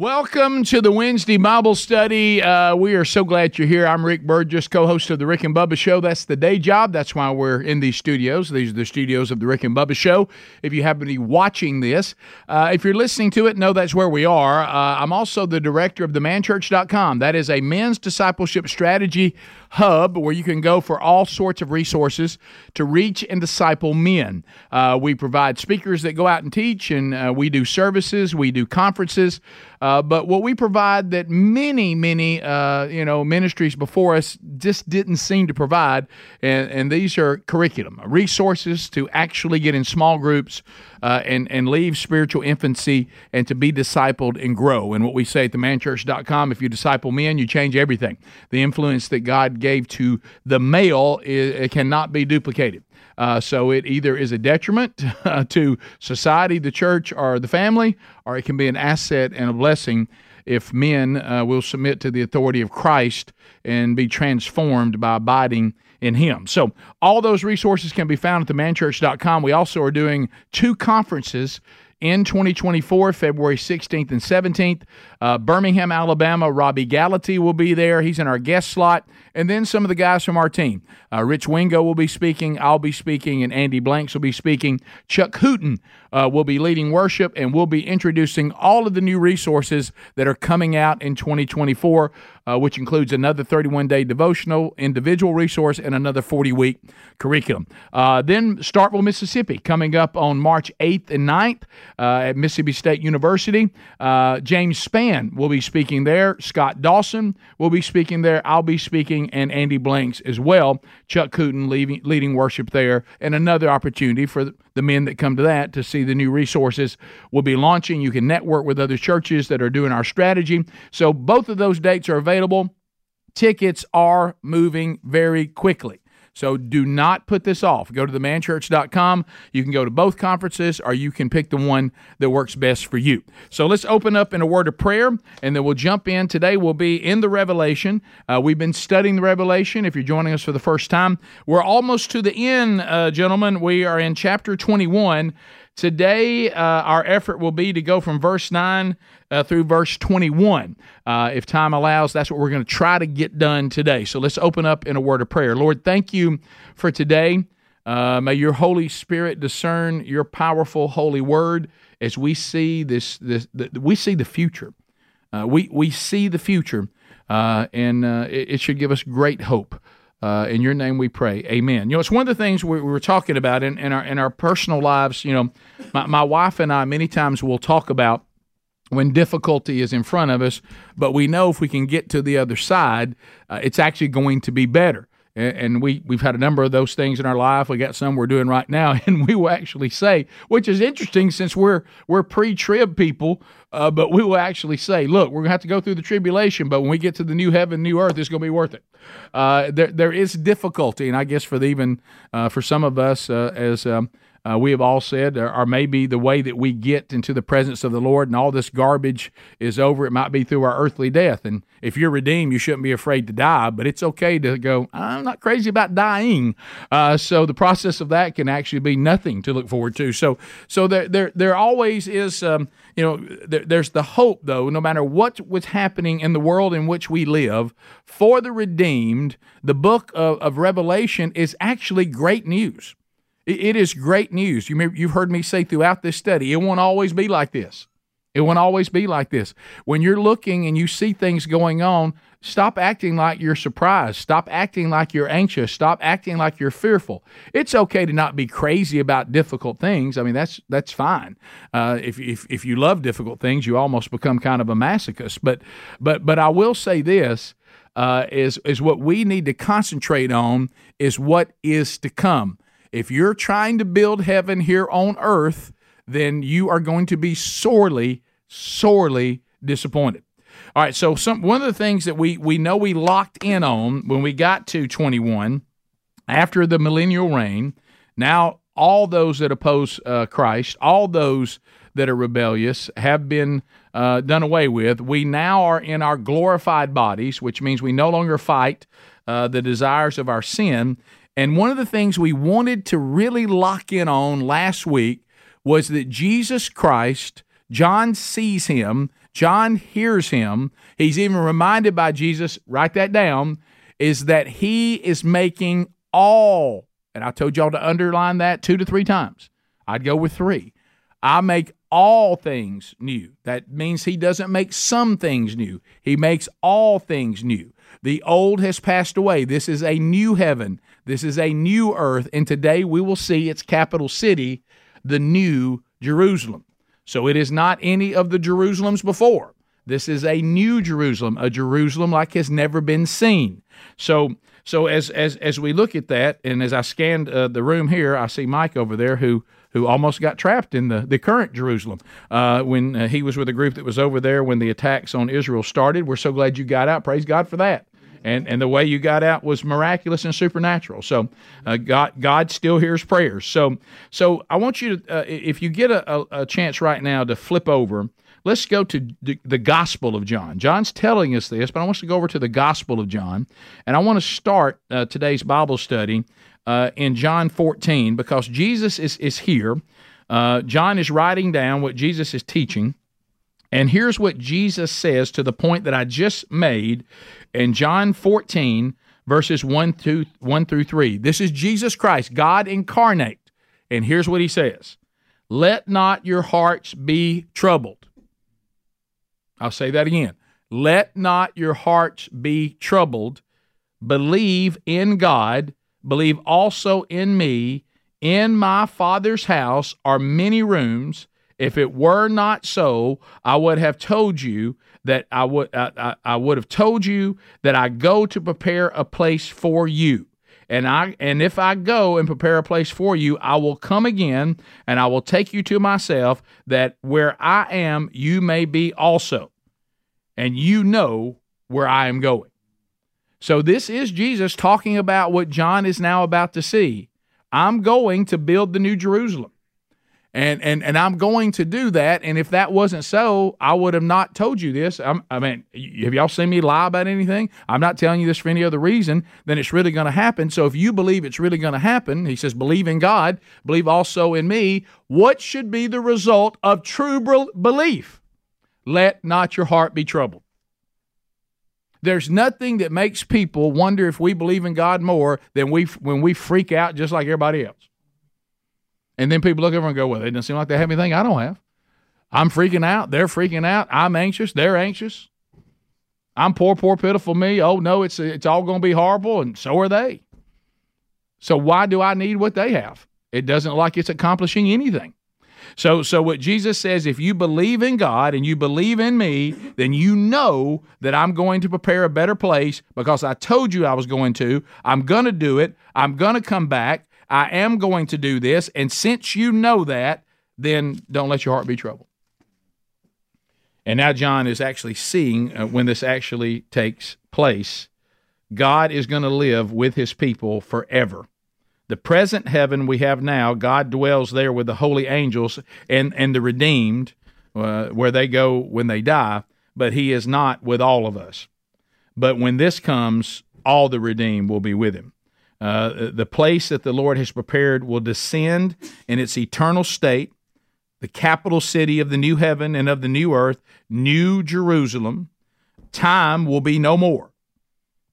Welcome to the Wednesday Bible study. Uh, we are so glad you're here. I'm Rick Burgess, co-host of the Rick and Bubba Show. That's the day job. That's why we're in these studios. These are the studios of the Rick and Bubba Show. If you happen to be watching this, uh, if you're listening to it, know that's where we are. Uh, I'm also the director of themanchurch.com. That is a men's discipleship strategy hub where you can go for all sorts of resources to reach and disciple men. Uh, we provide speakers that go out and teach, and uh, we do services, we do conferences. Uh, but what we provide that many, many, uh, you know, ministries before us just didn't seem to provide, and, and these are curriculum, resources to actually get in small groups uh, and, and leave spiritual infancy and to be discipled and grow. And what we say at themanchurch.com, if you disciple men, you change everything. The influence that God gave to the male it cannot be duplicated. Uh, so it either is a detriment uh, to society, the church, or the family, or it can be an asset and a blessing if men uh, will submit to the authority of Christ and be transformed by abiding in Him. So all those resources can be found at themanchurch.com. We also are doing two conferences in 2024, February 16th and 17th. Uh, Birmingham, Alabama, Robbie Gallaty will be there. He's in our guest slot. And then some of the guys from our team. Uh, Rich Wingo will be speaking. I'll be speaking. And Andy Blanks will be speaking. Chuck Hooten uh, will be leading worship. And we'll be introducing all of the new resources that are coming out in 2024, uh, which includes another 31 day devotional, individual resource, and another 40 week curriculum. Uh, then Starkville, Mississippi, coming up on March 8th and 9th uh, at Mississippi State University. James Will be speaking there. Scott Dawson will be speaking there. I'll be speaking, and Andy Blanks as well. Chuck Cooten leading, leading worship there, and another opportunity for the men that come to that to see the new resources we'll be launching. You can network with other churches that are doing our strategy. So both of those dates are available. Tickets are moving very quickly. So do not put this off. Go to themanchurch.com. You can go to both conferences or you can pick the one that works best for you. So let's open up in a word of prayer and then we'll jump in. Today we'll be in the Revelation. Uh, we've been studying the Revelation. If you're joining us for the first time, we're almost to the end, uh, gentlemen. We are in chapter 21. Today, uh, our effort will be to go from verse 9 uh, through verse 21. Uh, if time allows, that's what we're going to try to get done today. So let's open up in a word of prayer. Lord, thank you for today. Uh, may your Holy Spirit discern your powerful holy word as we see this. this the, we see the future. Uh, we we see the future, uh, and it, it should give us great hope. Uh, in your name we pray. Amen. You know, it's one of the things we, we were talking about in, in, our in our personal lives. You know, my, my wife and I many times will talk about when difficulty is in front of us, but we know if we can get to the other side, uh, it's actually going to be better. And we, we've had a number of those things in our life. We got some we're doing right now, and we will actually say, which is interesting since we're we're pre-trib people, uh, but we will actually say, look, we're gonna have to go through the tribulation, but when we get to the new heaven, new earth, it's gonna be worth it. Uh, there there is difficulty, and I guess for the, even uh, for some of us uh, as um, uh, we have all said, or, or, maybe the way that we get into the presence of the Lord and all this garbage is over, it might be through our earthly death. And if you're redeemed, you shouldn't be afraid to die, but it's okay to go, I'm not crazy about dying. Uh, so the process of that can actually be nothing to look forward to. So, so there, there, there always is, um, you know, there, there's the hope, though, no matter what was happening in the world in which we live, for the redeemed, the book of, of Revelation is actually great news. It is great news. You you've heard me say throughout this study, it won't always be like this. It won't always be like this. When you're looking and you see things going on, stop acting like you're surprised. Stop acting like you're anxious. Stop acting like you're fearful. It's okay to not be crazy about difficult things. I mean, that's that's fine. Uh, if, if if you love difficult things, you almost become kind of a masochist. But but but I will say this. Uh, is is what we need to concentrate on is what is to come. If you're trying to build heaven here on earth, then you are going to be sorely, sorely disappointed. All right, so some one of the things that we we know we locked in on when we got to 21 after the millennial reign, now all those that oppose uh, Christ, all those that are rebellious have been uh, done away with. We now are in our glorified bodies, which means we no longer fight uh, the desires of our sin. And one of the things we wanted to really lock in on last week was that Jesus Christ, John sees him, John hears him. He's even reminded by Jesus, write that down, is that he is making all, and I told y'all to underline that two to three times. I'd go with three. I make all things new. That means he doesn't make some things new, he makes all things new. The old has passed away. This is a new heaven. This is a new earth. And today we will see its capital city, the new Jerusalem. So it is not any of the Jerusalems before. This is a new Jerusalem, a Jerusalem like has never been seen. So, so as as as we look at that, and as I scanned uh, the room here, I see Mike over there who who almost got trapped in the, the current Jerusalem uh, when uh, he was with a group that was over there when the attacks on Israel started. We're so glad you got out. Praise God for that. And, and the way you got out was miraculous and supernatural. So uh, God God still hears prayers. So so I want you to uh, if you get a, a, a chance right now to flip over let's go to the, Gospel of John. John's telling us this, but I want us to go over to the Gospel of John. And I want to start uh, today's Bible study uh, in John 14 because Jesus is, is here. Uh, John is writing down what Jesus is teaching. And here's what Jesus says to the point that I just made in John 14, verses 1 through, 1 through 3. This is Jesus Christ, God incarnate. And here's what he says Let not your hearts be troubled. I'll say that again. Let not your hearts be troubled. Believe in God believe also in me. In my Father's house are many rooms. If it were not so, I would have told you that I would I, I, would have told you that I go to prepare a place for you. And I and if I go and prepare a place for you, I will come again and I will take you to myself that where I am you may be also. And you know where I am going. So this is Jesus talking about what John is now about to see. I'm going to build the new Jerusalem. And, and and I'm going to do that. And if that wasn't so, I would have not told you this. I'm, i mean, have y'all seen me lie about anything? I'm not telling you this for any other reason than it's really going to happen. So if you believe it's really going to happen, he says, believe in God, believe also in me. What should be the result of true belief? Let not your heart be troubled. There's nothing that makes people wonder if we believe in God more than we when we freak out just like everybody else. And then people look over and go, "Well, they don't seem like they have anything I don't have. I'm freaking out. They're freaking out. I'm anxious. They're anxious. I'm poor, poor, pitiful me. Oh no, it's it's all going to be horrible, and so are they. So why do I need what they have? It doesn't like it's accomplishing anything. So, so what Jesus says, if you believe in God and you believe in me, then you know that I'm going to prepare a better place because I told you I was going to. I'm going to do it. I'm going to come back. I am going to do this. And since you know that, then don't let your heart be troubled. And now John is actually seeing uh, when this actually takes place. God is going to live with his people forever. The present heaven we have now, God dwells there with the holy angels and, and the redeemed, uh, where they go when they die, but He is not with all of us. But when this comes, all the redeemed will be with Him. Uh, the place that the Lord has prepared will descend in its eternal state, the capital city of the new heaven and of the new earth, New Jerusalem. Time will be no more.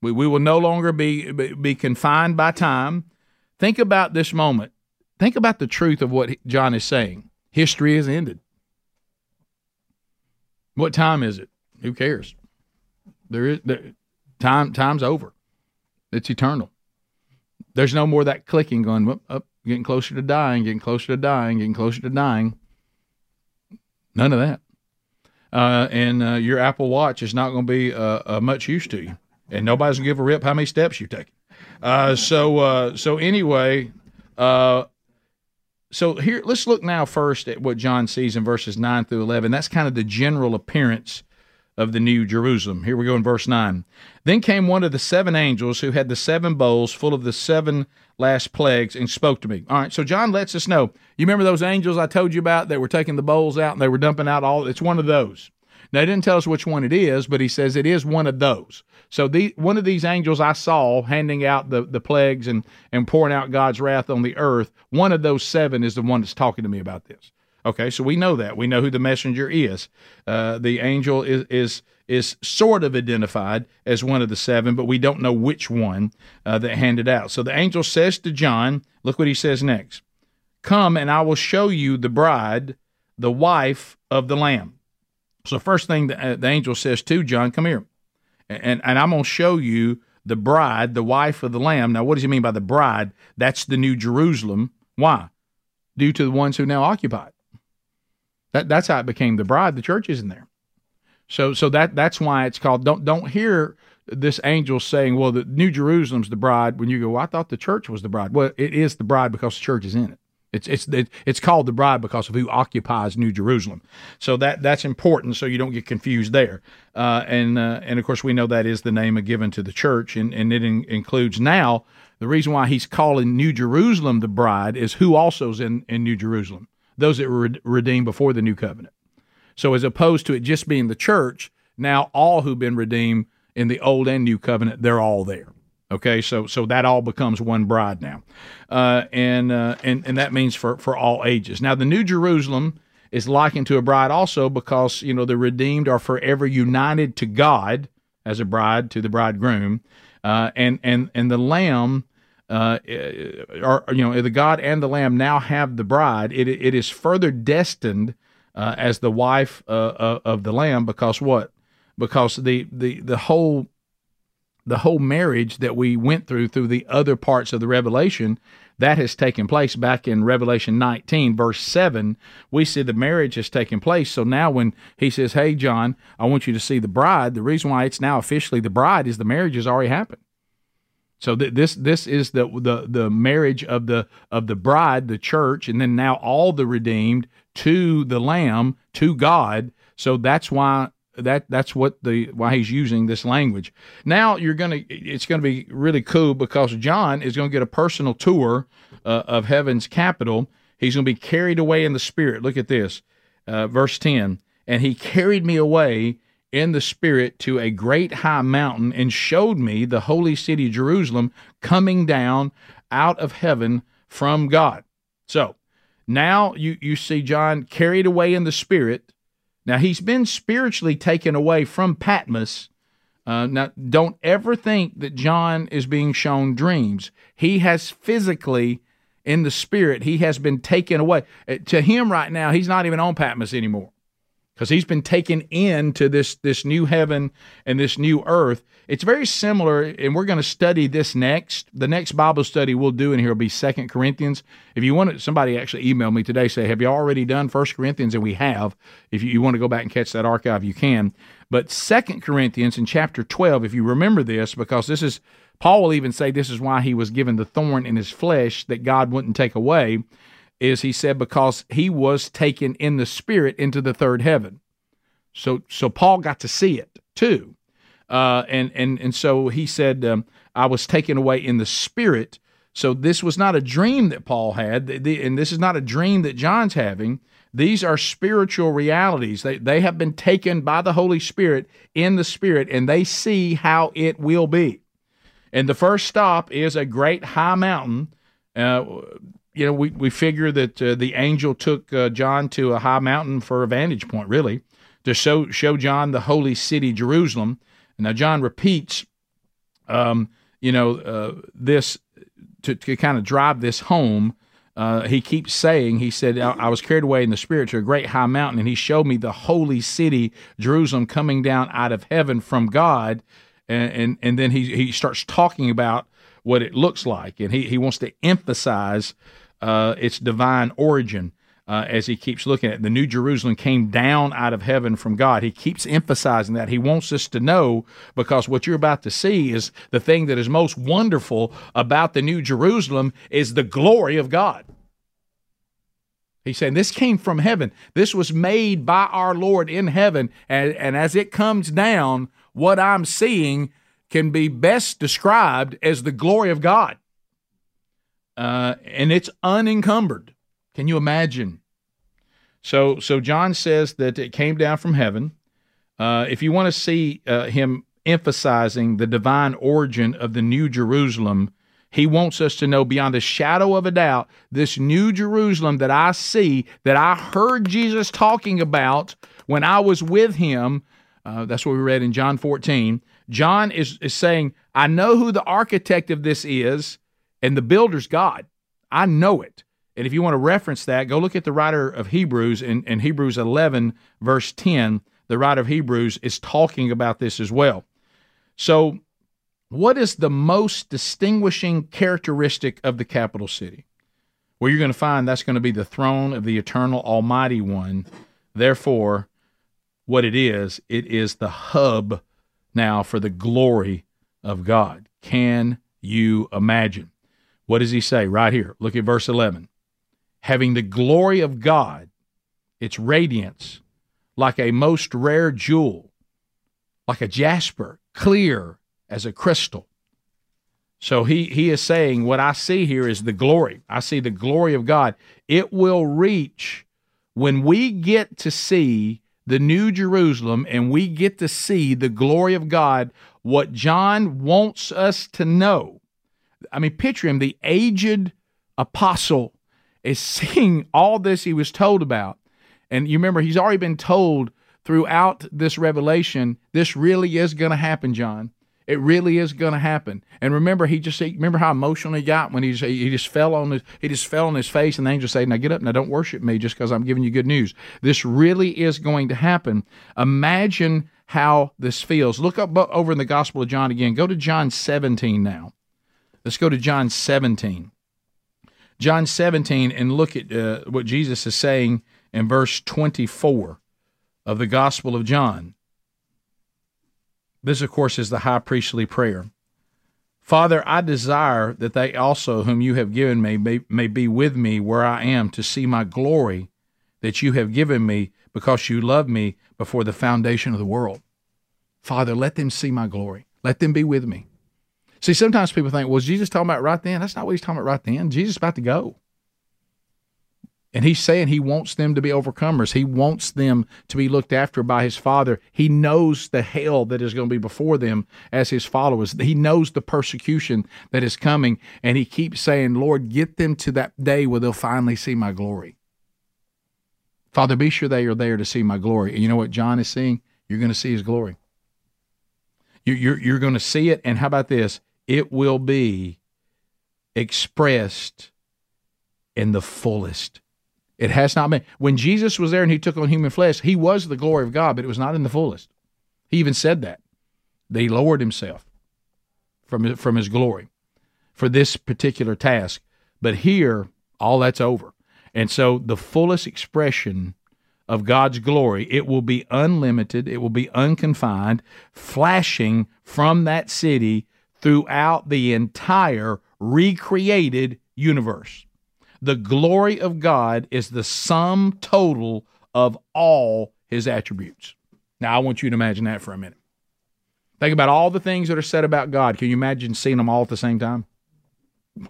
We, we will no longer be, be confined by time. Think about this moment. Think about the truth of what John is saying. History has ended. What time is it? Who cares? There is there, time. Time's over. It's eternal. There's no more that clicking going up, up, getting closer to dying, getting closer to dying, getting closer to dying. None of that. Uh, and uh, your Apple Watch is not going to be uh, uh, much use to you, and nobody's going to give a rip how many steps you take. Uh, so uh, so anyway, uh, so here let's look now first at what John sees in verses nine through eleven. That's kind of the general appearance of the New Jerusalem. Here we go in verse nine. Then came one of the seven angels who had the seven bowls full of the seven last plagues and spoke to me. All right, so John lets us know. You remember those angels I told you about that were taking the bowls out and they were dumping out all? It's one of those. Now, he didn't tell us which one it is, but he says it is one of those. So the one of these angels I saw handing out the, the plagues and, and pouring out God's wrath on the earth, one of those seven is the one that's talking to me about this. Okay, so we know that. We know who the messenger is. Uh, the angel is, is is sort of identified as one of the seven, but we don't know which one uh, that handed out. So the angel says to John, look what he says next Come and I will show you the bride, the wife of the Lamb. So, first thing the, uh, the angel says to John, Come here, and, and I'm going to show you the bride, the wife of the Lamb. Now, what does he mean by the bride? That's the New Jerusalem. Why? Due to the ones who now occupy it. That, that's how it became the bride. The church isn't there. So so that that's why it's called. Don't don't hear this angel saying, "Well, the New Jerusalem's the bride." When you go, well, "I thought the church was the bride." Well, it is the bride because the church is in it. It's it's it's called the bride because of who occupies New Jerusalem. So that that's important. So you don't get confused there. Uh, and uh, and of course we know that is the name given to the church, and and it in, includes now the reason why he's calling New Jerusalem the bride is who also's in in New Jerusalem. Those that were redeemed before the new covenant. So as opposed to it just being the church, now all who've been redeemed in the old and new covenant, they're all there. Okay, so so that all becomes one bride now, uh, and uh, and and that means for for all ages. Now the New Jerusalem is likened to a bride also because you know the redeemed are forever united to God as a bride to the bridegroom, uh, and and and the Lamb. Uh, are you know the God and the Lamb now have the bride. It it is further destined uh, as the wife uh, uh, of the Lamb because what? Because the the the whole the whole marriage that we went through through the other parts of the revelation that has taken place back in revelation 19 verse 7 we see the marriage has taken place so now when he says hey john i want you to see the bride the reason why it's now officially the bride is the marriage has already happened so th- this this is the the the marriage of the of the bride the church and then now all the redeemed to the Lamb, to God. So that's why that that's what the why he's using this language. Now you're gonna it's gonna be really cool because John is gonna get a personal tour uh, of heaven's capital. He's gonna be carried away in the spirit. Look at this, uh, verse ten. And he carried me away in the spirit to a great high mountain and showed me the holy city Jerusalem coming down out of heaven from God. So now you, you see John carried away in the spirit. Now he's been spiritually taken away from Patmos. Uh, now, don't ever think that John is being shown dreams. He has physically, in the spirit, he has been taken away. Uh, to him right now, he's not even on Patmos anymore because he's been taken into this this new heaven and this new earth. It's very similar, and we're going to study this next. The next Bible study we'll do in here will be Second Corinthians. If you want to, somebody actually emailed me today say, "Have you already done First Corinthians?" And we have. If you, you want to go back and catch that archive, you can. But Second Corinthians in chapter twelve, if you remember this, because this is Paul will even say this is why he was given the thorn in his flesh that God wouldn't take away is he said because he was taken in the spirit into the third heaven. So so Paul got to see it too, uh, and and and so he said um, I was taken away in the spirit. So this was not a dream that Paul had, and this is not a dream that John's having. These are spiritual realities. They they have been taken by the Holy Spirit in the spirit, and they see how it will be. And the first stop is a great high mountain. Uh, you know, we, we figure that uh, the angel took uh, John to a high mountain for a vantage point, really, to show show John the holy city, Jerusalem. Now John repeats, um, you know, uh, this to, to kind of drive this home. Uh, he keeps saying, he said, I, I was carried away in the spirit to a great high mountain, and he showed me the holy city, Jerusalem, coming down out of heaven from God. And, and, and then he, he starts talking about what it looks like, and he, he wants to emphasize uh, its divine origin. Uh, as he keeps looking at it. the New Jerusalem came down out of heaven from God. He keeps emphasizing that. He wants us to know because what you're about to see is the thing that is most wonderful about the New Jerusalem is the glory of God. He's saying this came from heaven. This was made by our Lord in heaven. And, and as it comes down, what I'm seeing can be best described as the glory of God uh, and it's unencumbered. Can you imagine? So, so John says that it came down from heaven. Uh, if you want to see uh, him emphasizing the divine origin of the New Jerusalem, he wants us to know beyond a shadow of a doubt this New Jerusalem that I see, that I heard Jesus talking about when I was with him. Uh, that's what we read in John 14. John is, is saying, I know who the architect of this is, and the builder's God. I know it. And if you want to reference that, go look at the writer of Hebrews in, in Hebrews 11, verse 10. The writer of Hebrews is talking about this as well. So, what is the most distinguishing characteristic of the capital city? Well, you're going to find that's going to be the throne of the eternal Almighty One. Therefore, what it is, it is the hub now for the glory of God. Can you imagine? What does he say right here? Look at verse 11. Having the glory of God, its radiance, like a most rare jewel, like a jasper, clear as a crystal. So he, he is saying, What I see here is the glory. I see the glory of God. It will reach when we get to see the New Jerusalem and we get to see the glory of God, what John wants us to know I mean, picture him, the aged apostle is seeing all this he was told about. And you remember, he's already been told throughout this revelation, this really is going to happen, John. It really is going to happen. And remember, he just remember how emotional he got when he just, he just fell on his he just fell on his face, and the angel said, "Now get up, now don't worship me just because I'm giving you good news. This really is going to happen. Imagine how this feels. Look up over in the Gospel of John again. Go to John 17 now. Let's go to John 17. John 17 and look at uh, what Jesus is saying in verse 24 of the Gospel of John. This, of course, is the high priestly prayer. Father, I desire that they also, whom you have given me, may, may be with me where I am to see my glory that you have given me because you loved me before the foundation of the world. Father, let them see my glory. Let them be with me. See, sometimes people think, well, Jesus talking about right then? That's not what he's talking about right then. Jesus is about to go. And he's saying he wants them to be overcomers. He wants them to be looked after by his Father. He knows the hell that is going to be before them as his followers. He knows the persecution that is coming. And he keeps saying, Lord, get them to that day where they'll finally see my glory. Father, be sure they are there to see my glory. And you know what John is seeing? You're going to see his glory. You're, you're going to see it. And how about this? It will be expressed in the fullest. It has not been. When Jesus was there and he took on human flesh, he was the glory of God, but it was not in the fullest. He even said that. He lowered himself from, from his glory for this particular task. But here, all that's over. And so the fullest expression of God's glory, it will be unlimited, it will be unconfined, flashing from that city throughout the entire recreated universe. The glory of God is the sum total of all his attributes. Now, I want you to imagine that for a minute. Think about all the things that are said about God. Can you imagine seeing them all at the same time?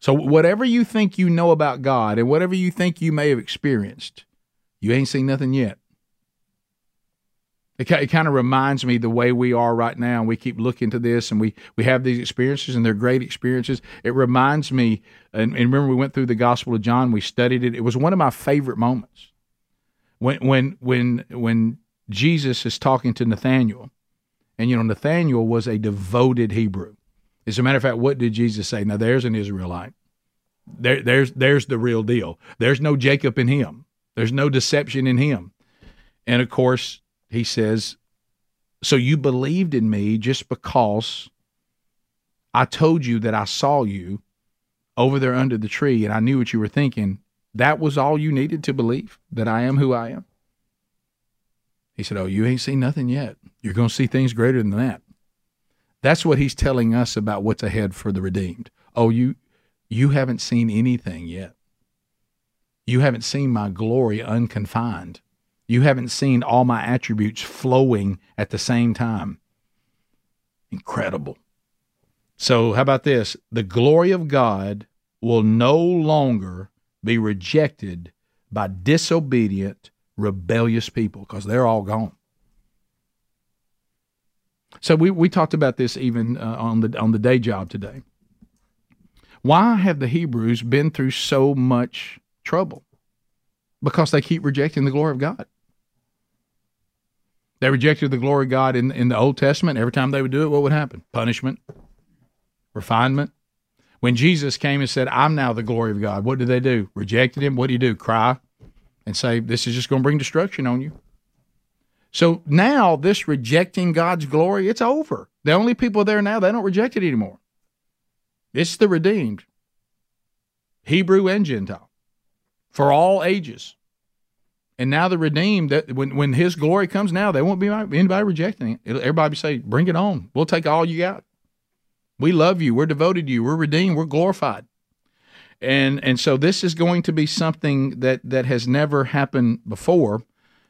so, whatever you think you know about God and whatever you think you may have experienced, you ain't seen nothing yet. It, it kind of reminds me the way we are right now. We keep looking to this, and we we have these experiences, and they're great experiences. It reminds me, and, and remember we went through the Gospel of John. We studied it. It was one of my favorite moments when when when when Jesus is talking to Nathaniel, and you know Nathaniel was a devoted Hebrew. As a matter of fact, what did Jesus say? Now there's an Israelite. There, there's there's the real deal. There's no Jacob in him. There's no deception in him. And of course, he says, So you believed in me just because I told you that I saw you over there under the tree and I knew what you were thinking. That was all you needed to believe that I am who I am? He said, Oh, you ain't seen nothing yet. You're going to see things greater than that. That's what he's telling us about what's ahead for the redeemed. Oh, you you haven't seen anything yet. You haven't seen my glory unconfined. You haven't seen all my attributes flowing at the same time. Incredible. So, how about this? The glory of God will no longer be rejected by disobedient, rebellious people because they're all gone. So we, we talked about this even uh, on the on the day job today. Why have the Hebrews been through so much trouble? Because they keep rejecting the glory of God. They rejected the glory of God in, in the Old Testament. Every time they would do it, what would happen? Punishment, refinement. When Jesus came and said, I'm now the glory of God, what did they do? Rejected him. What do you do? Cry and say, This is just going to bring destruction on you. So now, this rejecting God's glory, it's over. The only people there now, they don't reject it anymore. It's the redeemed, Hebrew and Gentile, for all ages. And now the redeemed, that when when His glory comes, now there won't be anybody rejecting it. It'll, everybody say, "Bring it on. We'll take all you got. We love you. We're devoted to you. We're redeemed. We're glorified." And and so this is going to be something that that has never happened before,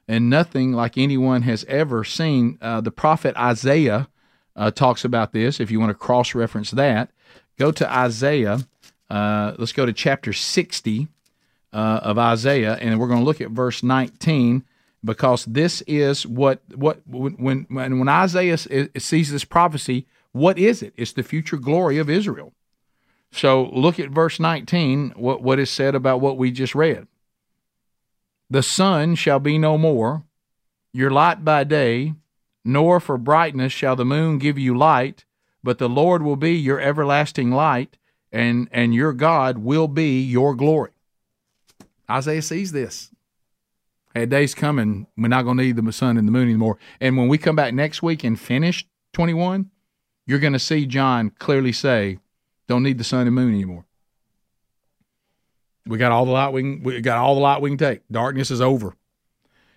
and nothing like anyone has ever seen. Uh, the prophet Isaiah uh, talks about this. If you want to cross reference that, go to Isaiah. Uh, let's go to chapter sixty uh, of Isaiah, and we're going to look at verse 19 because this is what what when when when Isaiah sees this prophecy, what is it? It's the future glory of Israel. So look at verse 19. What what is said about what we just read? The sun shall be no more, your light by day, nor for brightness shall the moon give you light, but the Lord will be your everlasting light, and and your God will be your glory. Isaiah sees this. A day's coming, we're not going to need the sun and the moon anymore. And when we come back next week and finish 21, you're going to see John clearly say, don't need the sun and moon anymore. We got all the light we can, we got all the light we can take. Darkness is over.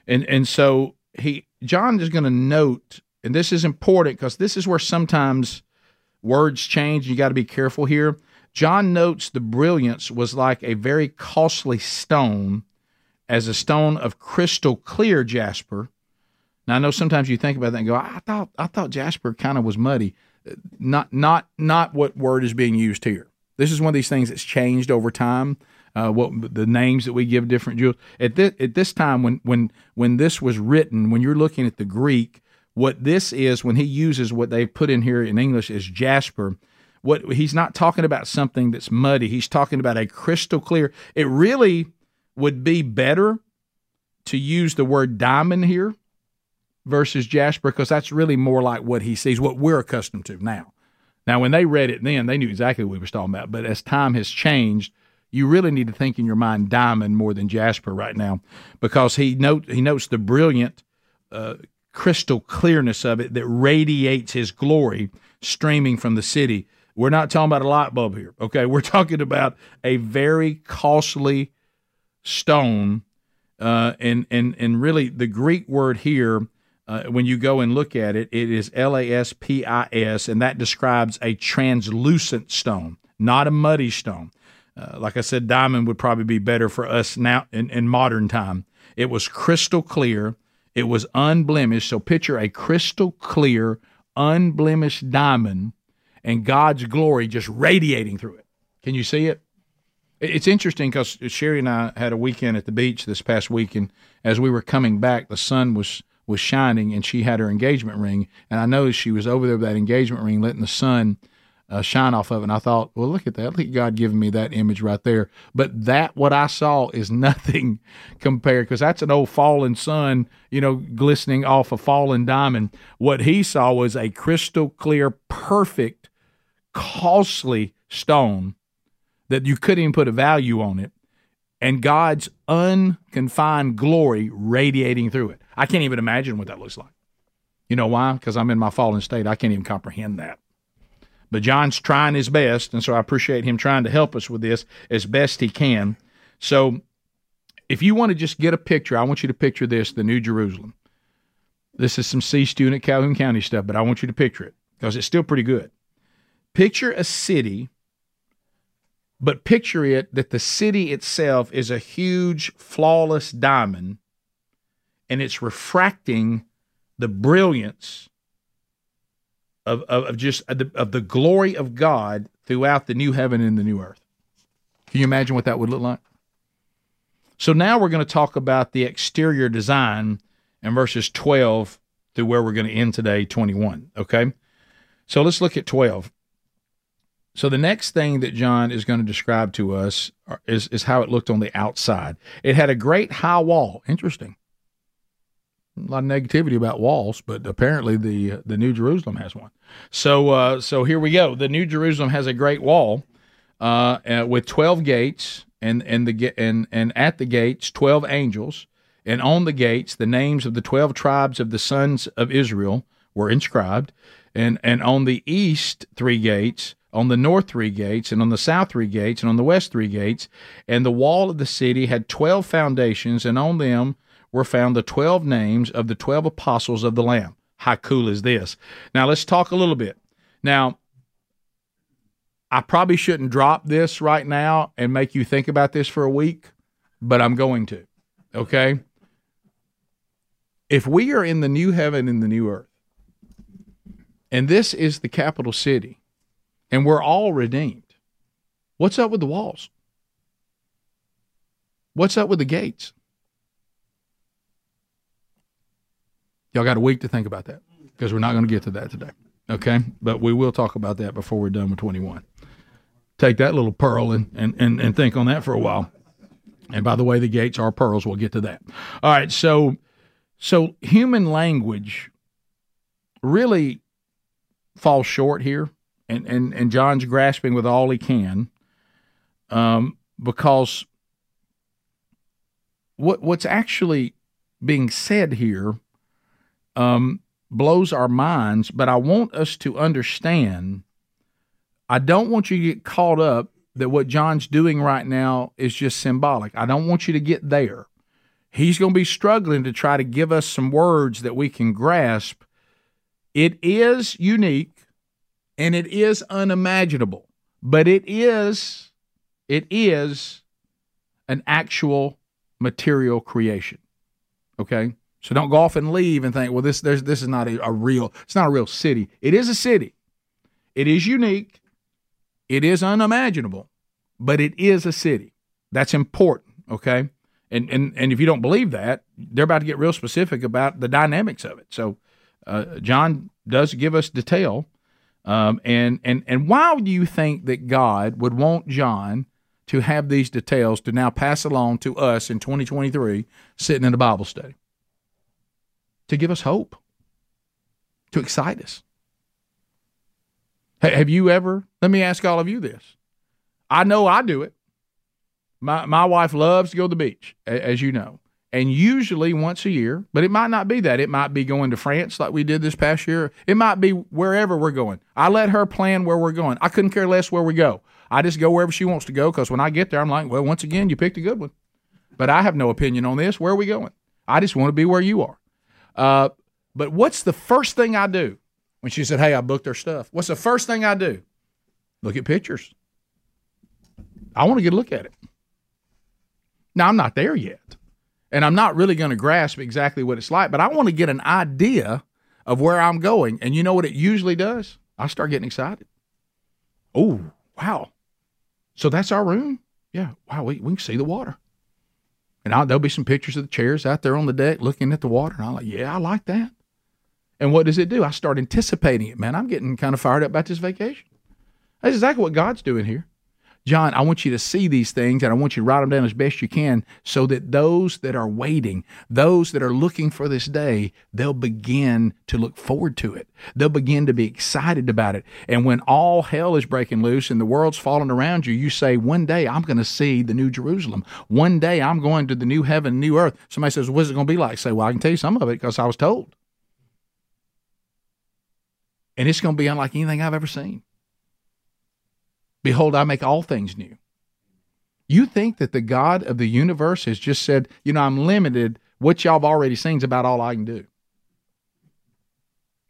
And and so he John is going to note, and this is important because this is where sometimes words change. You got to be careful here. John notes the brilliance was like a very costly stone, as a stone of crystal clear jasper. Now I know sometimes you think about that and go, I thought I thought jasper kind of was muddy. Not not not what word is being used here. This is one of these things that's changed over time. Uh, what the names that we give different jewels at this at this time when when when this was written, when you're looking at the Greek, what this is when he uses what they put in here in English is jasper what he's not talking about something that's muddy. He's talking about a crystal clear. It really would be better to use the word diamond here versus jasper because that's really more like what he sees, what we're accustomed to now. Now, when they read it then, they knew exactly what we was talking about. But as time has changed, you really need to think in your mind diamond more than jasper right now, because he note he notes the brilliant uh, crystal clearness of it that radiates his glory streaming from the city. We're not talking about a light bulb here, okay? We're talking about a very costly stone, uh, and and and really the Greek word here, uh, when you go and look at it, it is L A S P I S, and that describes a translucent stone, not a muddy stone. Uh, like I said, diamond would probably be better for us now in, in modern time. It was crystal clear. It was unblemished. So picture a crystal clear, unblemished diamond and God's glory just radiating through it. Can you see it? It's interesting because Sherry and I had a weekend at the beach this past week, and as we were coming back, the sun was was shining, and she had her engagement ring, and I noticed she was over there with that engagement ring, letting the sun uh, shine off of it. And I thought, well, look at that. Look at God giving me that image right there. But that, what I saw, is nothing compared because that's an old fallen sun, you know, glistening off a fallen diamond. What he saw was a crystal clear, perfect costly stone that you couldn't even put a value on it, and God's unconfined glory radiating through it. I can't even imagine what that looks like. You know why? Because I'm in my fallen state. I can't even comprehend that. But John's trying his best, and so I appreciate him trying to help us with this as best he can. So if you want to just get a picture, I want you to picture this the New Jerusalem. This is some C student Calhoun County stuff, but I want you to picture it because it's still pretty good. Picture a city, but picture it that the city itself is a huge, flawless diamond and it's refracting the brilliance of, of, of just of the, of the glory of God throughout the new heaven and the new earth. Can you imagine what that would look like? So now we're going to talk about the exterior design in verses 12 through where we're going to end today, 21. Okay? So let's look at 12. So the next thing that John is going to describe to us is, is how it looked on the outside. It had a great high wall. Interesting. A lot of negativity about walls, but apparently the the New Jerusalem has one. So uh, so here we go. The New Jerusalem has a great wall uh, uh with twelve gates, and and the and and at the gates twelve angels, and on the gates the names of the twelve tribes of the sons of Israel were inscribed, and and on the east three gates on the north three gates, and on the south three gates, and on the west three gates. And the wall of the city had twelve foundations, and on them were found the twelve names of the twelve apostles of the Lamb. How cool is this? Now let's talk a little bit. Now, I probably shouldn't drop this right now and make you think about this for a week, but I'm going to. Okay? If we are in the new heaven and the new earth, and this is the capital city, and we're all redeemed. What's up with the walls? What's up with the gates? Y'all got a week to think about that because we're not going to get to that today. Okay? But we will talk about that before we're done with 21. Take that little pearl and, and, and, and think on that for a while. And by the way, the gates are pearls. We'll get to that. All right. So, so human language really falls short here and, and, and John's grasping with all he can um, because what what's actually being said here um, blows our minds, but I want us to understand. I don't want you to get caught up that what John's doing right now is just symbolic. I don't want you to get there. He's going to be struggling to try to give us some words that we can grasp. It is unique and it is unimaginable, but it is it is an actual material creation. Okay? So don't go off and leave and think, well, this this is not a, a real it's not a real city. It is a city. It is unique. It is unimaginable, but it is a city. That's important, okay? And and and if you don't believe that, they're about to get real specific about the dynamics of it. So uh, John does give us detail um, and and and why do you think that God would want John to have these details to now pass along to us in 2023, sitting in a Bible study, to give us hope, to excite us? Have you ever? Let me ask all of you this. I know I do it. My my wife loves to go to the beach, as you know and usually once a year, but it might not be that. It might be going to France like we did this past year. It might be wherever we're going. I let her plan where we're going. I couldn't care less where we go. I just go wherever she wants to go because when I get there, I'm like, well, once again, you picked a good one. But I have no opinion on this. Where are we going? I just want to be where you are. Uh, but what's the first thing I do when she said, hey, I booked her stuff? What's the first thing I do? Look at pictures. I want to get a look at it. Now, I'm not there yet and I'm not really going to grasp exactly what it's like, but I want to get an idea of where I'm going. And you know what it usually does? I start getting excited. Oh, wow. So that's our room? Yeah. Wow, we, we can see the water. And I'll, there'll be some pictures of the chairs out there on the deck looking at the water. And I'm like, yeah, I like that. And what does it do? I start anticipating it. Man, I'm getting kind of fired up about this vacation. That's exactly what God's doing here. John, I want you to see these things and I want you to write them down as best you can so that those that are waiting, those that are looking for this day, they'll begin to look forward to it. They'll begin to be excited about it. And when all hell is breaking loose and the world's falling around you, you say, One day I'm going to see the new Jerusalem. One day I'm going to the new heaven, new earth. Somebody says, What's it going to be like? Say, Well, I can tell you some of it because I was told. And it's going to be unlike anything I've ever seen. Behold, I make all things new. You think that the God of the universe has just said, you know, I'm limited. What y'all have already seen is about all I can do.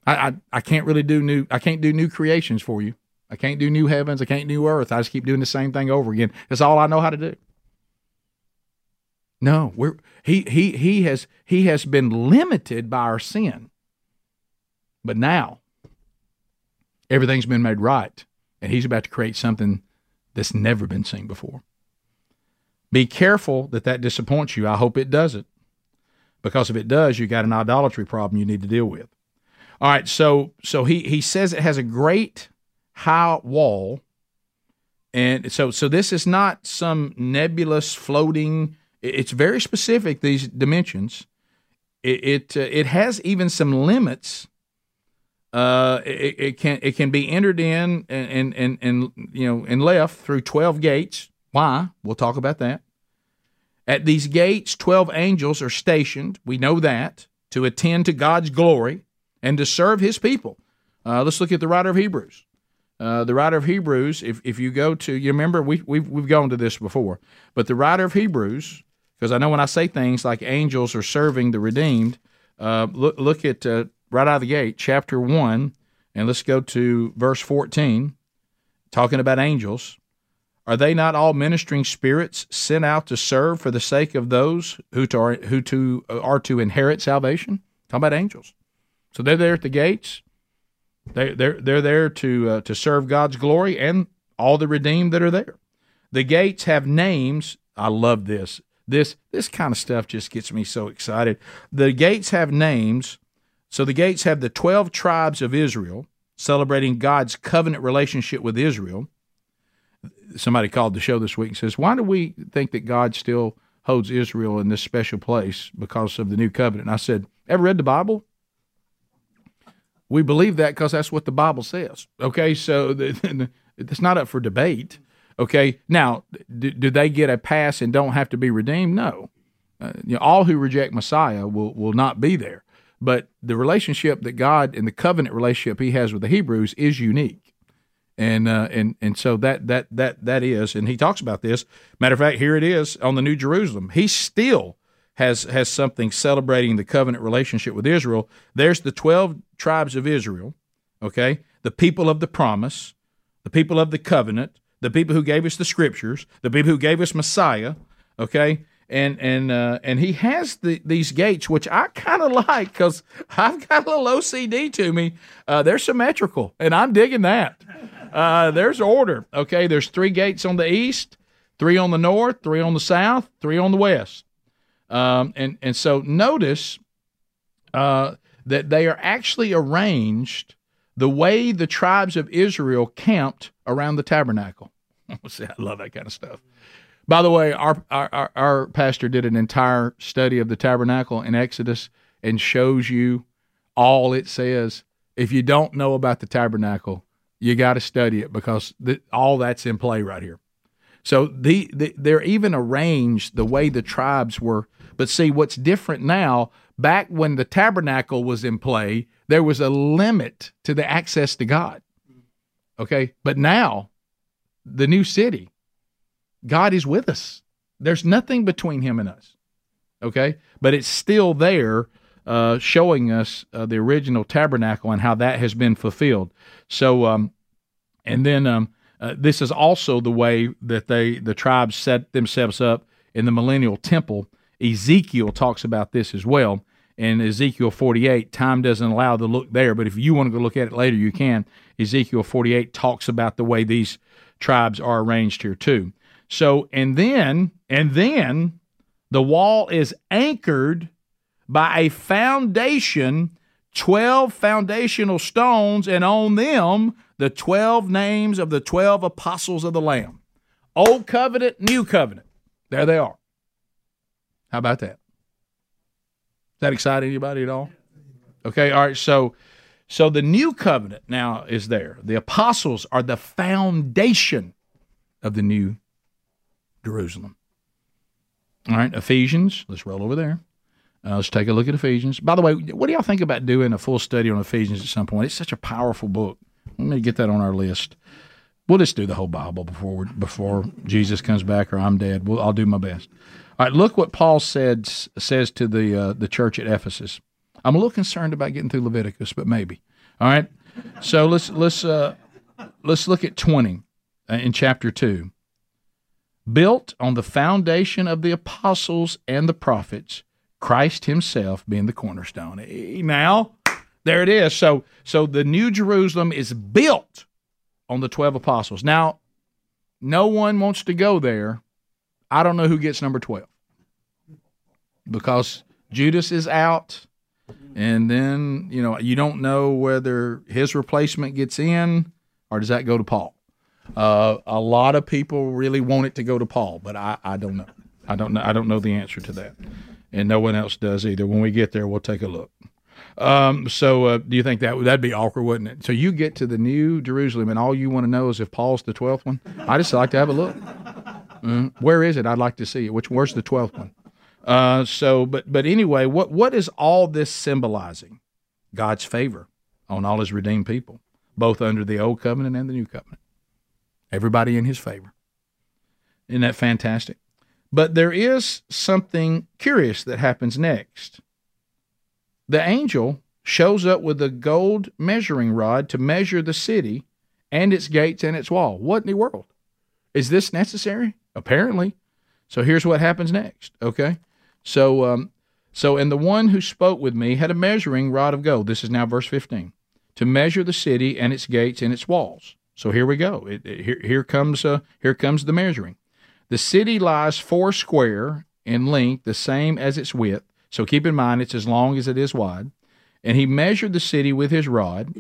I, I, I can't really do new. I can't do new creations for you. I can't do new heavens. I can't do new earth. I just keep doing the same thing over again. That's all I know how to do. No, we're he he he has he has been limited by our sin. But now everything's been made right and he's about to create something that's never been seen before. Be careful that that disappoints you. I hope it doesn't, because if it does, you got an idolatry problem you need to deal with. All right, so so he he says it has a great high wall, and so so this is not some nebulous floating. It's very specific these dimensions. It it, uh, it has even some limits. Uh, it, it can it can be entered in and, and and you know and left through twelve gates. Why? We'll talk about that. At these gates, 12 angels are stationed. We know that to attend to God's glory and to serve his people. Uh, let's look at the writer of Hebrews. Uh, the writer of Hebrews, if, if you go to, you remember, we, we've, we've gone to this before, but the writer of Hebrews, because I know when I say things like angels are serving the redeemed, uh, look, look at uh, right out of the gate, chapter 1, and let's go to verse 14, talking about angels. Are they not all ministering spirits sent out to serve for the sake of those who to are, who to are to inherit salvation? Talking about angels. So they're there at the gates. They they're they're there to uh, to serve God's glory and all the redeemed that are there. The gates have names. I love this. This this kind of stuff just gets me so excited. The gates have names. So the gates have the 12 tribes of Israel celebrating God's covenant relationship with Israel somebody called the show this week and says, "Why do we think that God still holds Israel in this special place because of the new covenant?" And I said, "Ever read the Bible?" We believe that because that's what the Bible says. Okay, so it's not up for debate. Okay, now do, do, they get a pass and don't have to be redeemed? No. Uh, you know, all who reject Messiah will will not be there. But the relationship that God and the covenant relationship He has with the Hebrews is unique and uh, and and so that that that that is, and he talks about this. Matter of fact, here it is on the New Jerusalem. He still has has something celebrating the covenant relationship with Israel. There's the twelve tribes of Israel, okay, the people of the promise, the people of the covenant, the people who gave us the scriptures, the people who gave us Messiah, okay. And and uh, and he has the, these gates, which I kind of like because I've got a little OCD to me. Uh, they're symmetrical, and I'm digging that. Uh, there's order. Okay, there's three gates on the east, three on the north, three on the south, three on the west. Um, and and so notice uh, that they are actually arranged the way the tribes of Israel camped around the tabernacle. See, I love that kind of stuff. By the way, our, our our pastor did an entire study of the tabernacle in Exodus and shows you all it says. If you don't know about the tabernacle, you got to study it because the, all that's in play right here. So the, the, they're even arranged the way the tribes were. But see, what's different now? Back when the tabernacle was in play, there was a limit to the access to God. Okay, but now, the new city, God is with us. There's nothing between Him and us. Okay, but it's still there, uh, showing us uh, the original tabernacle and how that has been fulfilled. So, um, and then um, uh, this is also the way that they the tribes set themselves up in the millennial temple. Ezekiel talks about this as well. In Ezekiel 48, time doesn't allow the look there, but if you want to go look at it later, you can. Ezekiel 48 talks about the way these tribes are arranged here too. So, and then, and then the wall is anchored by a foundation 12 foundational stones, and on them the 12 names of the 12 apostles of the Lamb. Old covenant, new covenant. There they are. How about that? Does that excite anybody at all? Okay, all right. So, so the new covenant now is there. The apostles are the foundation of the new Jerusalem. All right, Ephesians. Let's roll over there. Uh, let's take a look at Ephesians. By the way, what do y'all think about doing a full study on Ephesians at some point? It's such a powerful book. Let me get that on our list. We'll just do the whole Bible before before Jesus comes back or I'm dead. We'll, I'll do my best. All right, look what Paul said says to the uh, the church at Ephesus. I'm a little concerned about getting through Leviticus, but maybe. All right. So let's let's uh, let's look at 20 uh, in chapter 2. Built on the foundation of the apostles and the prophets, Christ himself being the cornerstone. Now, there it is. So so the new Jerusalem is built on the 12 apostles. Now, no one wants to go there. I don't know who gets number 12 because Judas is out. And then, you know, you don't know whether his replacement gets in or does that go to Paul. Uh, a lot of people really want it to go to Paul, but I, I don't know. I don't know. I don't know the answer to that, and no one else does either. When we get there, we'll take a look. Um, so, uh, do you think that that'd be awkward, wouldn't it? So you get to the New Jerusalem, and all you want to know is if Paul's the twelfth one. I just like to have a look. Mm, where is it? I'd like to see it. Which where's the twelfth one? Uh, so, but but anyway, what what is all this symbolizing? God's favor on all His redeemed people, both under the old covenant and the new covenant. Everybody in His favor. Isn't that fantastic? But there is something curious that happens next. The angel shows up with a gold measuring rod to measure the city and its gates and its wall. What in the world? Is this necessary? Apparently. So here's what happens next. Okay. So, um, so, and the one who spoke with me had a measuring rod of gold. This is now verse 15 to measure the city and its gates and its walls. So here we go. It, it, here, here comes uh, here comes the measuring. The city lies four square in length, the same as its width. So keep in mind it's as long as it is wide. And he measured the city with his rod.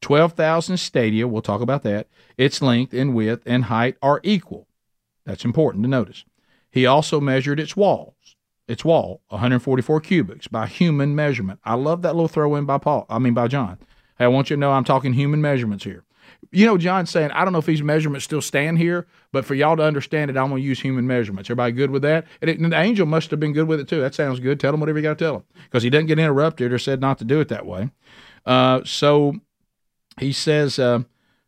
12,000 stadia, we'll talk about that. Its length and width and height are equal. That's important to notice. He also measured its walls. Its wall, 144 cubits by human measurement. I love that little throw in by Paul, I mean by John. Hey, I want you to know I'm talking human measurements here. You know, John's saying, I don't know if these measurements still stand here, but for y'all to understand it, I'm going to use human measurements. Everybody good with that? And, it, and, the angel must have been good with it too. That sounds good. Tell him whatever you got to tell him because he doesn't get interrupted or said not to do it that way. Uh, so he says, uh,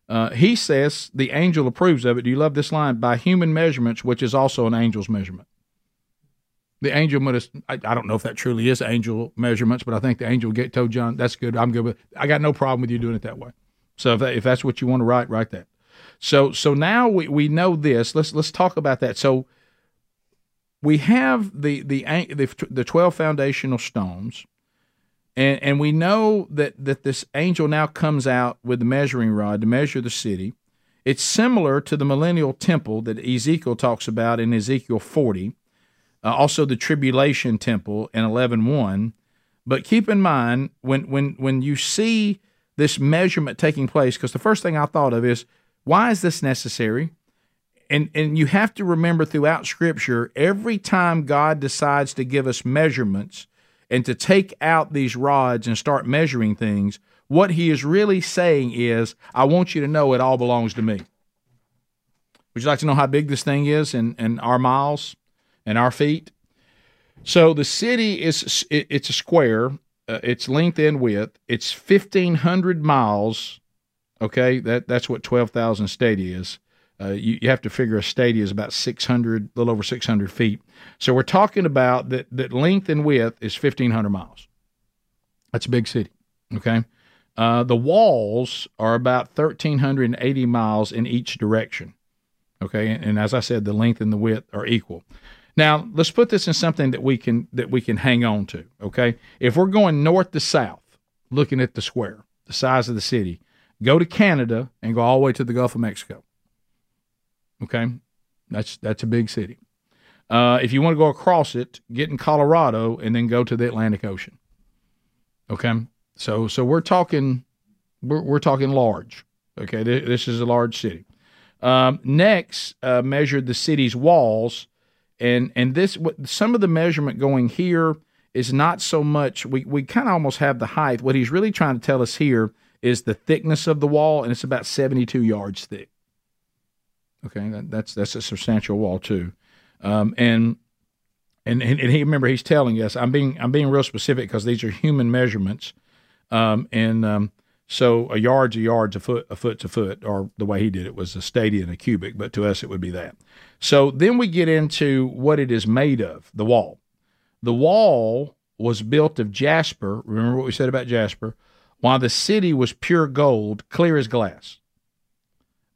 uh, he says the angel approves of it. Do you love this line? By human measurements, which is also an angel's measurement. The angel have, I, don't know if that truly is angel measurements, but I think the angel get told John, that's good. I'm good with it. I got no problem with you doing it that way. So if, that, if that's what you want to write, write that. So so now we, we know this. Let's let's talk about that. So we have the the the, the twelve foundational stones, and and we know that that this angel now comes out with the measuring rod to measure the city. It's similar to the millennial temple that Ezekiel talks about in Ezekiel 40, uh, also the tribulation temple in 11.1. But keep in mind when when when you see this measurement taking place because the first thing I thought of is why is this necessary? And and you have to remember throughout scripture every time God decides to give us measurements and to take out these rods and start measuring things, what he is really saying is I want you to know it all belongs to me. Would you like to know how big this thing is in, in our miles and our feet? So the city is it's a square uh, its length and width. It's fifteen hundred miles. Okay, that that's what twelve thousand stadia is. Uh, you, you, have to figure a stadia is about 600, a little over 600 feet. So we're talking about that, that length and width is 1,500 miles. That's a big city. Okay. Uh, the walls are about 1,380 miles in each direction. Okay. And, and as I said, the length and the width are equal. Now, let's put this in something that we can that we can hang on to, okay? If we're going north to south, looking at the square, the size of the city, go to Canada and go all the way to the Gulf of Mexico. Okay? That's that's a big city. Uh, if you want to go across it, get in Colorado and then go to the Atlantic Ocean. Okay? So so we're talking we're, we're talking large. Okay? This is a large city. Um, next, uh, measured the city's walls and and this some of the measurement going here is not so much we, we kind of almost have the height. What he's really trying to tell us here is the thickness of the wall and it's about 72 yards thick. Okay that, that's that's a substantial wall too. Um, and and and he remember he's telling us i'm being i'm being real specific because these are human measurements. Um, and um, so a yard's a yard's a foot, a foot's a foot, or the way he did it was a stadia and a cubit, but to us it would be that. So then we get into what it is made of, the wall. The wall was built of jasper. Remember what we said about jasper? While the city was pure gold, clear as glass.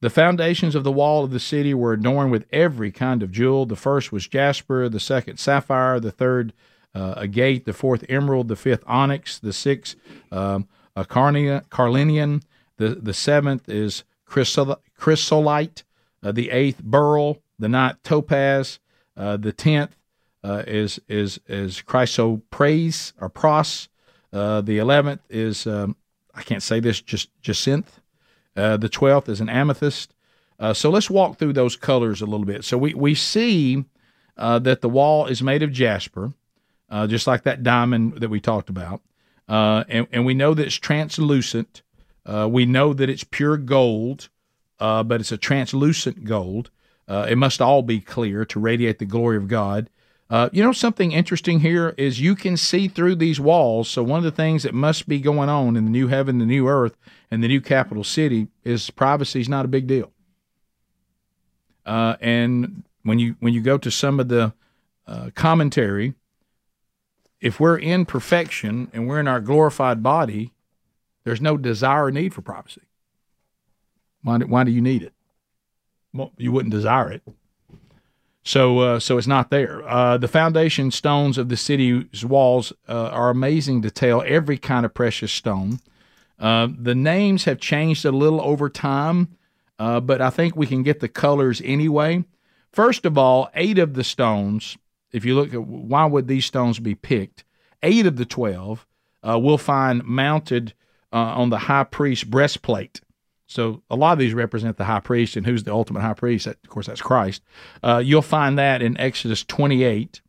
The foundations of the wall of the city were adorned with every kind of jewel. The first was jasper, the second sapphire, the third uh, agate, the fourth emerald, the fifth onyx, the sixth um, carnelian. The, the seventh is chrysolite. Uh, the eighth beryl. The ninth topaz. Uh, the tenth uh, is is is chrysoprase or pros. Uh, the eleventh is um, I can't say this just jacinth. Uh, the twelfth is an amethyst. Uh, so let's walk through those colors a little bit. So we we see uh, that the wall is made of jasper, just like that diamond that we talked about, and and we know that it's translucent. We know that it's pure gold, but it's a translucent gold. It must all be clear to radiate the glory of God. Uh, you know, something interesting here is you can see through these walls. So, one of the things that must be going on in the new heaven, the new earth, and the new capital city is privacy is not a big deal. Uh, and when you when you go to some of the uh, commentary, if we're in perfection and we're in our glorified body, there's no desire or need for privacy. Why do, why do you need it? Well, you wouldn't desire it. So, uh, so it's not there. Uh, the foundation stones of the city's walls uh, are amazing detail. Every kind of precious stone. Uh, the names have changed a little over time, uh, but I think we can get the colors anyway. First of all, eight of the stones. If you look at why would these stones be picked, eight of the twelve uh, we'll find mounted on the high priest's breastplate. So a lot of these represent the high priest, and who's the ultimate high priest? Of course, that's Christ. Uh, you'll find that in Exodus 28,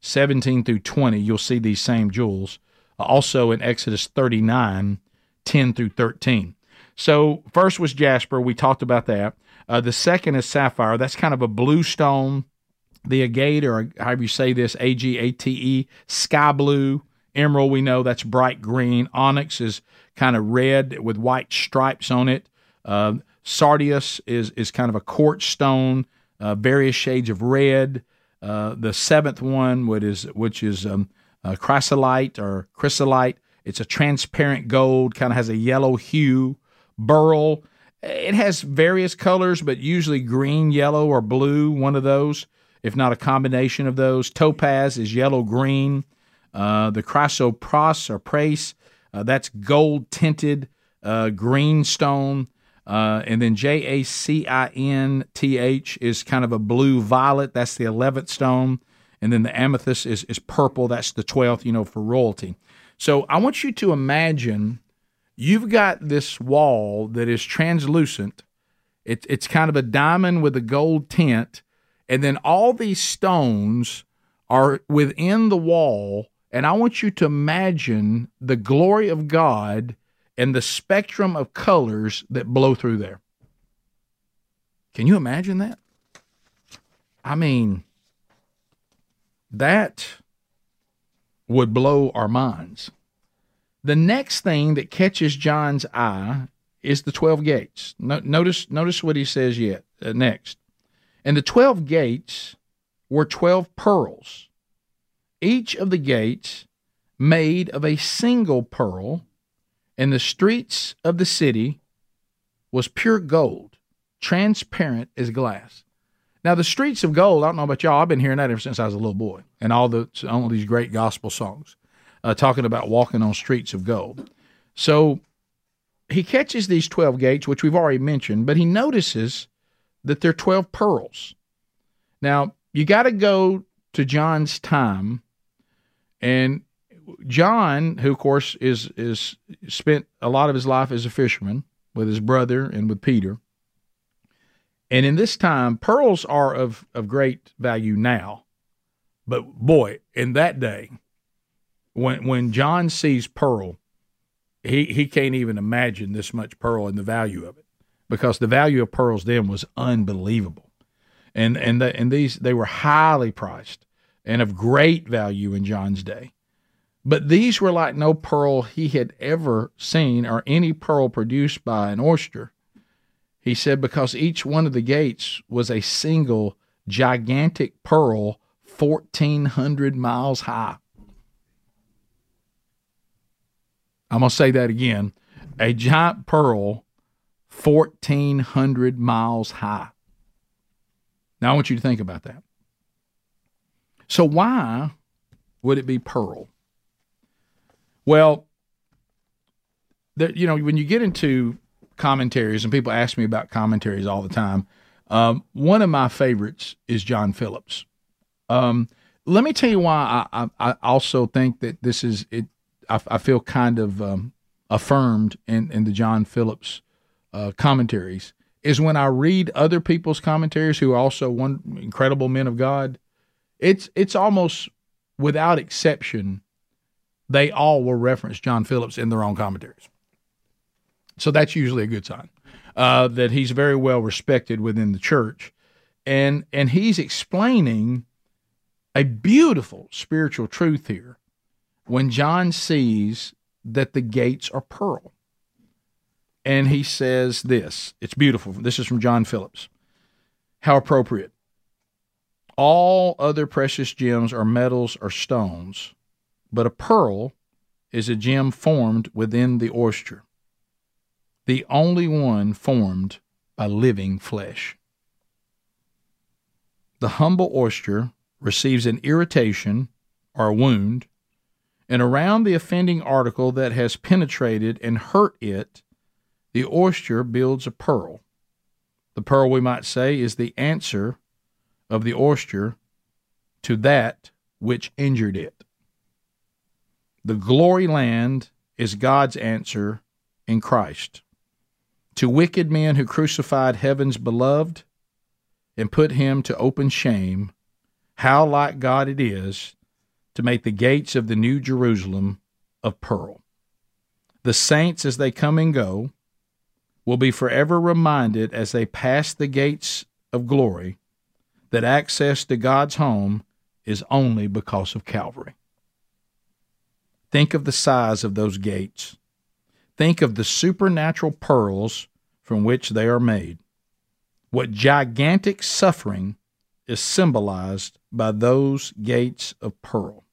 17 through 20. You'll see these same jewels. Uh, also in Exodus 39, 10 through 13. So first was jasper. We talked about that. Uh, the second is sapphire. That's kind of a blue stone. The agate, or however you say this, A G A T E, sky blue. Emerald, we know that's bright green. Onyx is kind of red with white stripes on it. Uh, sardius is is kind of a quartz stone, uh, various shades of red. Uh, the seventh one, what is which is um, chrysolite or chrysolite. It's a transparent gold, kind of has a yellow hue. Beryl, it has various colors, but usually green, yellow, or blue. One of those, if not a combination of those. Topaz is yellow green. Uh, the chrysoprase or praise, uh, that's gold tinted uh, green stone. Uh, and then J A C I N T H is kind of a blue violet. That's the 11th stone. And then the amethyst is, is purple. That's the 12th, you know, for royalty. So I want you to imagine you've got this wall that is translucent. It, it's kind of a diamond with a gold tint. And then all these stones are within the wall. And I want you to imagine the glory of God and the spectrum of colors that blow through there. Can you imagine that? I mean, that would blow our minds. The next thing that catches John's eye is the 12 gates. No, notice, notice what he says yet uh, next. And the 12 gates were 12 pearls, each of the gates made of a single pearl and the streets of the city was pure gold, transparent as glass. Now, the streets of gold, I don't know about y'all, I've been hearing that ever since I was a little boy, and all the all these great gospel songs uh, talking about walking on streets of gold. So he catches these 12 gates, which we've already mentioned, but he notices that they're 12 pearls. Now, you got to go to John's time and John, who of course is is spent a lot of his life as a fisherman with his brother and with Peter. And in this time, pearls are of, of great value now. But boy, in that day, when when John sees pearl, he, he can't even imagine this much pearl and the value of it. Because the value of pearls then was unbelievable. And and the, and these they were highly priced and of great value in John's day. But these were like no pearl he had ever seen or any pearl produced by an oyster. He said, because each one of the gates was a single gigantic pearl 1,400 miles high. I'm going to say that again. A giant pearl 1,400 miles high. Now, I want you to think about that. So, why would it be pearl? Well, there, you know, when you get into commentaries, and people ask me about commentaries all the time, um, one of my favorites is John Phillips. Um, let me tell you why I, I, I, also think that this is it. I, I feel kind of um, affirmed in, in the John Phillips uh, commentaries is when I read other people's commentaries who are also one incredible men of God. It's it's almost without exception, they all will reference John Phillips in their own commentaries. So that's usually a good sign uh, that he's very well respected within the church, and and he's explaining a beautiful spiritual truth here when John sees that the gates are pearl. And he says this. It's beautiful. This is from John Phillips. How appropriate. All other precious gems are metals or stones, but a pearl is a gem formed within the oyster the only one formed by living flesh. The humble oyster receives an irritation or wound, and around the offending article that has penetrated and hurt it, the oyster builds a pearl. The pearl, we might say, is the answer of the oyster to that which injured it. The glory land is God's answer in Christ to wicked men who crucified heaven's beloved and put him to open shame, how like God it is to make the gates of the New Jerusalem of pearl. The saints, as they come and go, will be forever reminded as they pass the gates of glory that access to God's home is only because of Calvary. Think of the size of those gates. Think of the supernatural pearls from which they are made. What gigantic suffering is symbolized by those gates of pearl.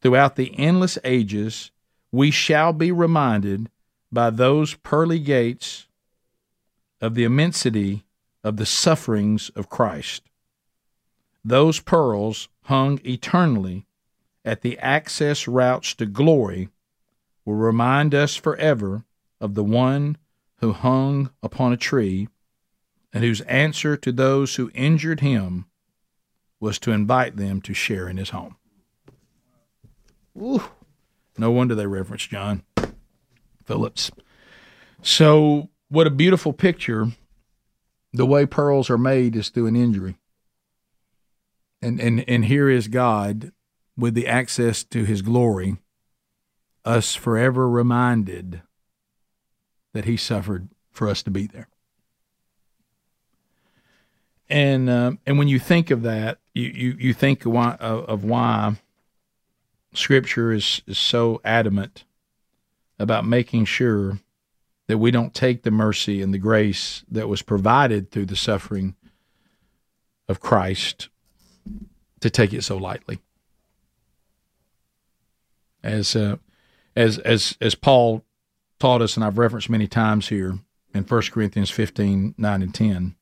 Throughout the endless ages, we shall be reminded by those pearly gates of the immensity of the sufferings of Christ. Those pearls hung eternally at the access routes to glory will remind us forever of the one who hung upon a tree and whose answer to those who injured him was to invite them to share in his home. Ooh, no wonder they reference John Phillips. So, what a beautiful picture. The way pearls are made is through an injury. And, and, and here is God with the access to his glory, us forever reminded that he suffered for us to be there. And uh, and when you think of that, you you, you think of why, of why Scripture is, is so adamant about making sure that we don't take the mercy and the grace that was provided through the suffering of Christ to take it so lightly. As uh, as as as Paul taught us, and I've referenced many times here in 1 Corinthians 15 9 and 10.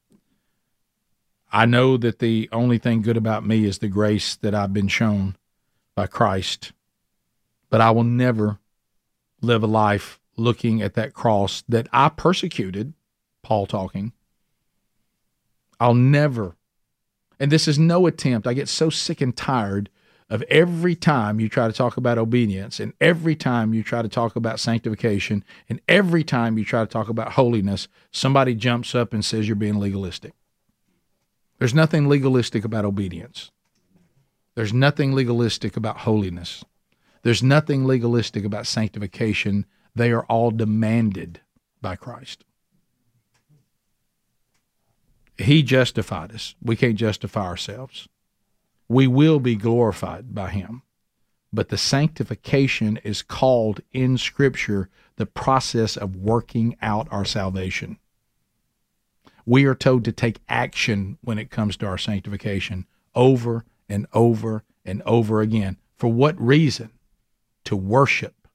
I know that the only thing good about me is the grace that I've been shown by Christ, but I will never live a life looking at that cross that I persecuted, Paul talking. I'll never, and this is no attempt, I get so sick and tired of every time you try to talk about obedience and every time you try to talk about sanctification and every time you try to talk about holiness, somebody jumps up and says you're being legalistic. There's nothing legalistic about obedience. There's nothing legalistic about holiness. There's nothing legalistic about sanctification. They are all demanded by Christ. He justified us. We can't justify ourselves we will be glorified by him. But the sanctification is called in Scripture the process of working out our salvation. We are told to take action when it comes to our sanctification over and over and over again. For what reason? To worship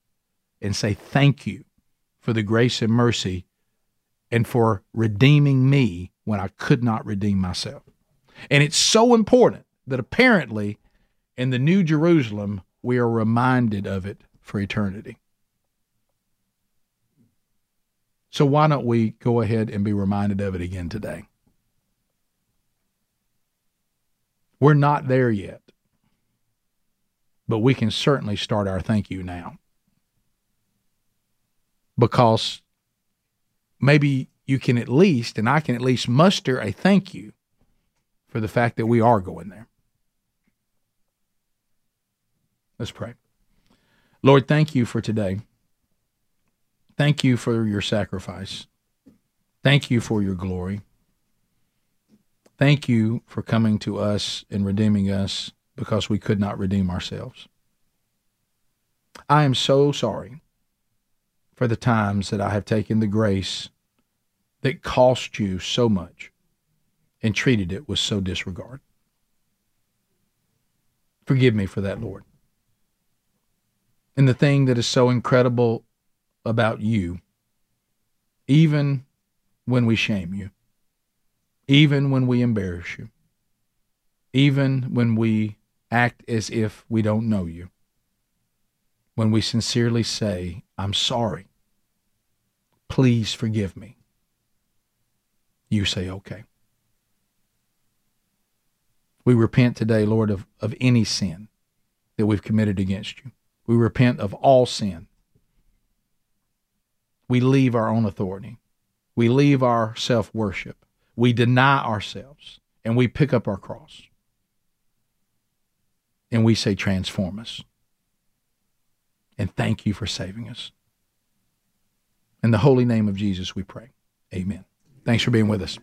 and say thank you for the grace and mercy and for redeeming me when I could not redeem myself. And it's so important that apparently in the New Jerusalem we are reminded of it for eternity. So why don't we go ahead and be reminded of it again today? We're not there yet, but we can certainly start our thank you now. Because maybe you can at least, and I can at least muster a thank you for the fact that we are going there. Let's pray. Lord, thank you for today. Thank you for your sacrifice. Thank you for your glory. Thank you for coming to us and redeeming us because we could not redeem ourselves. I am so sorry for the times that I have taken the grace that cost you so much and treated it with so disregard. Forgive me for that, Lord. And the thing that is so incredible about you, even when we shame you, even when we embarrass you, even when we act as if we don't know you, when we sincerely say, I'm sorry, please forgive me, you say, okay. We repent today, Lord, of, of any sin that we've committed against you. We repent of all sin. We leave our own authority. We leave our self worship. We deny ourselves and we pick up our cross. And we say, Transform us. And thank you for saving us. In the holy name of Jesus, we pray. Amen. Thanks for being with us.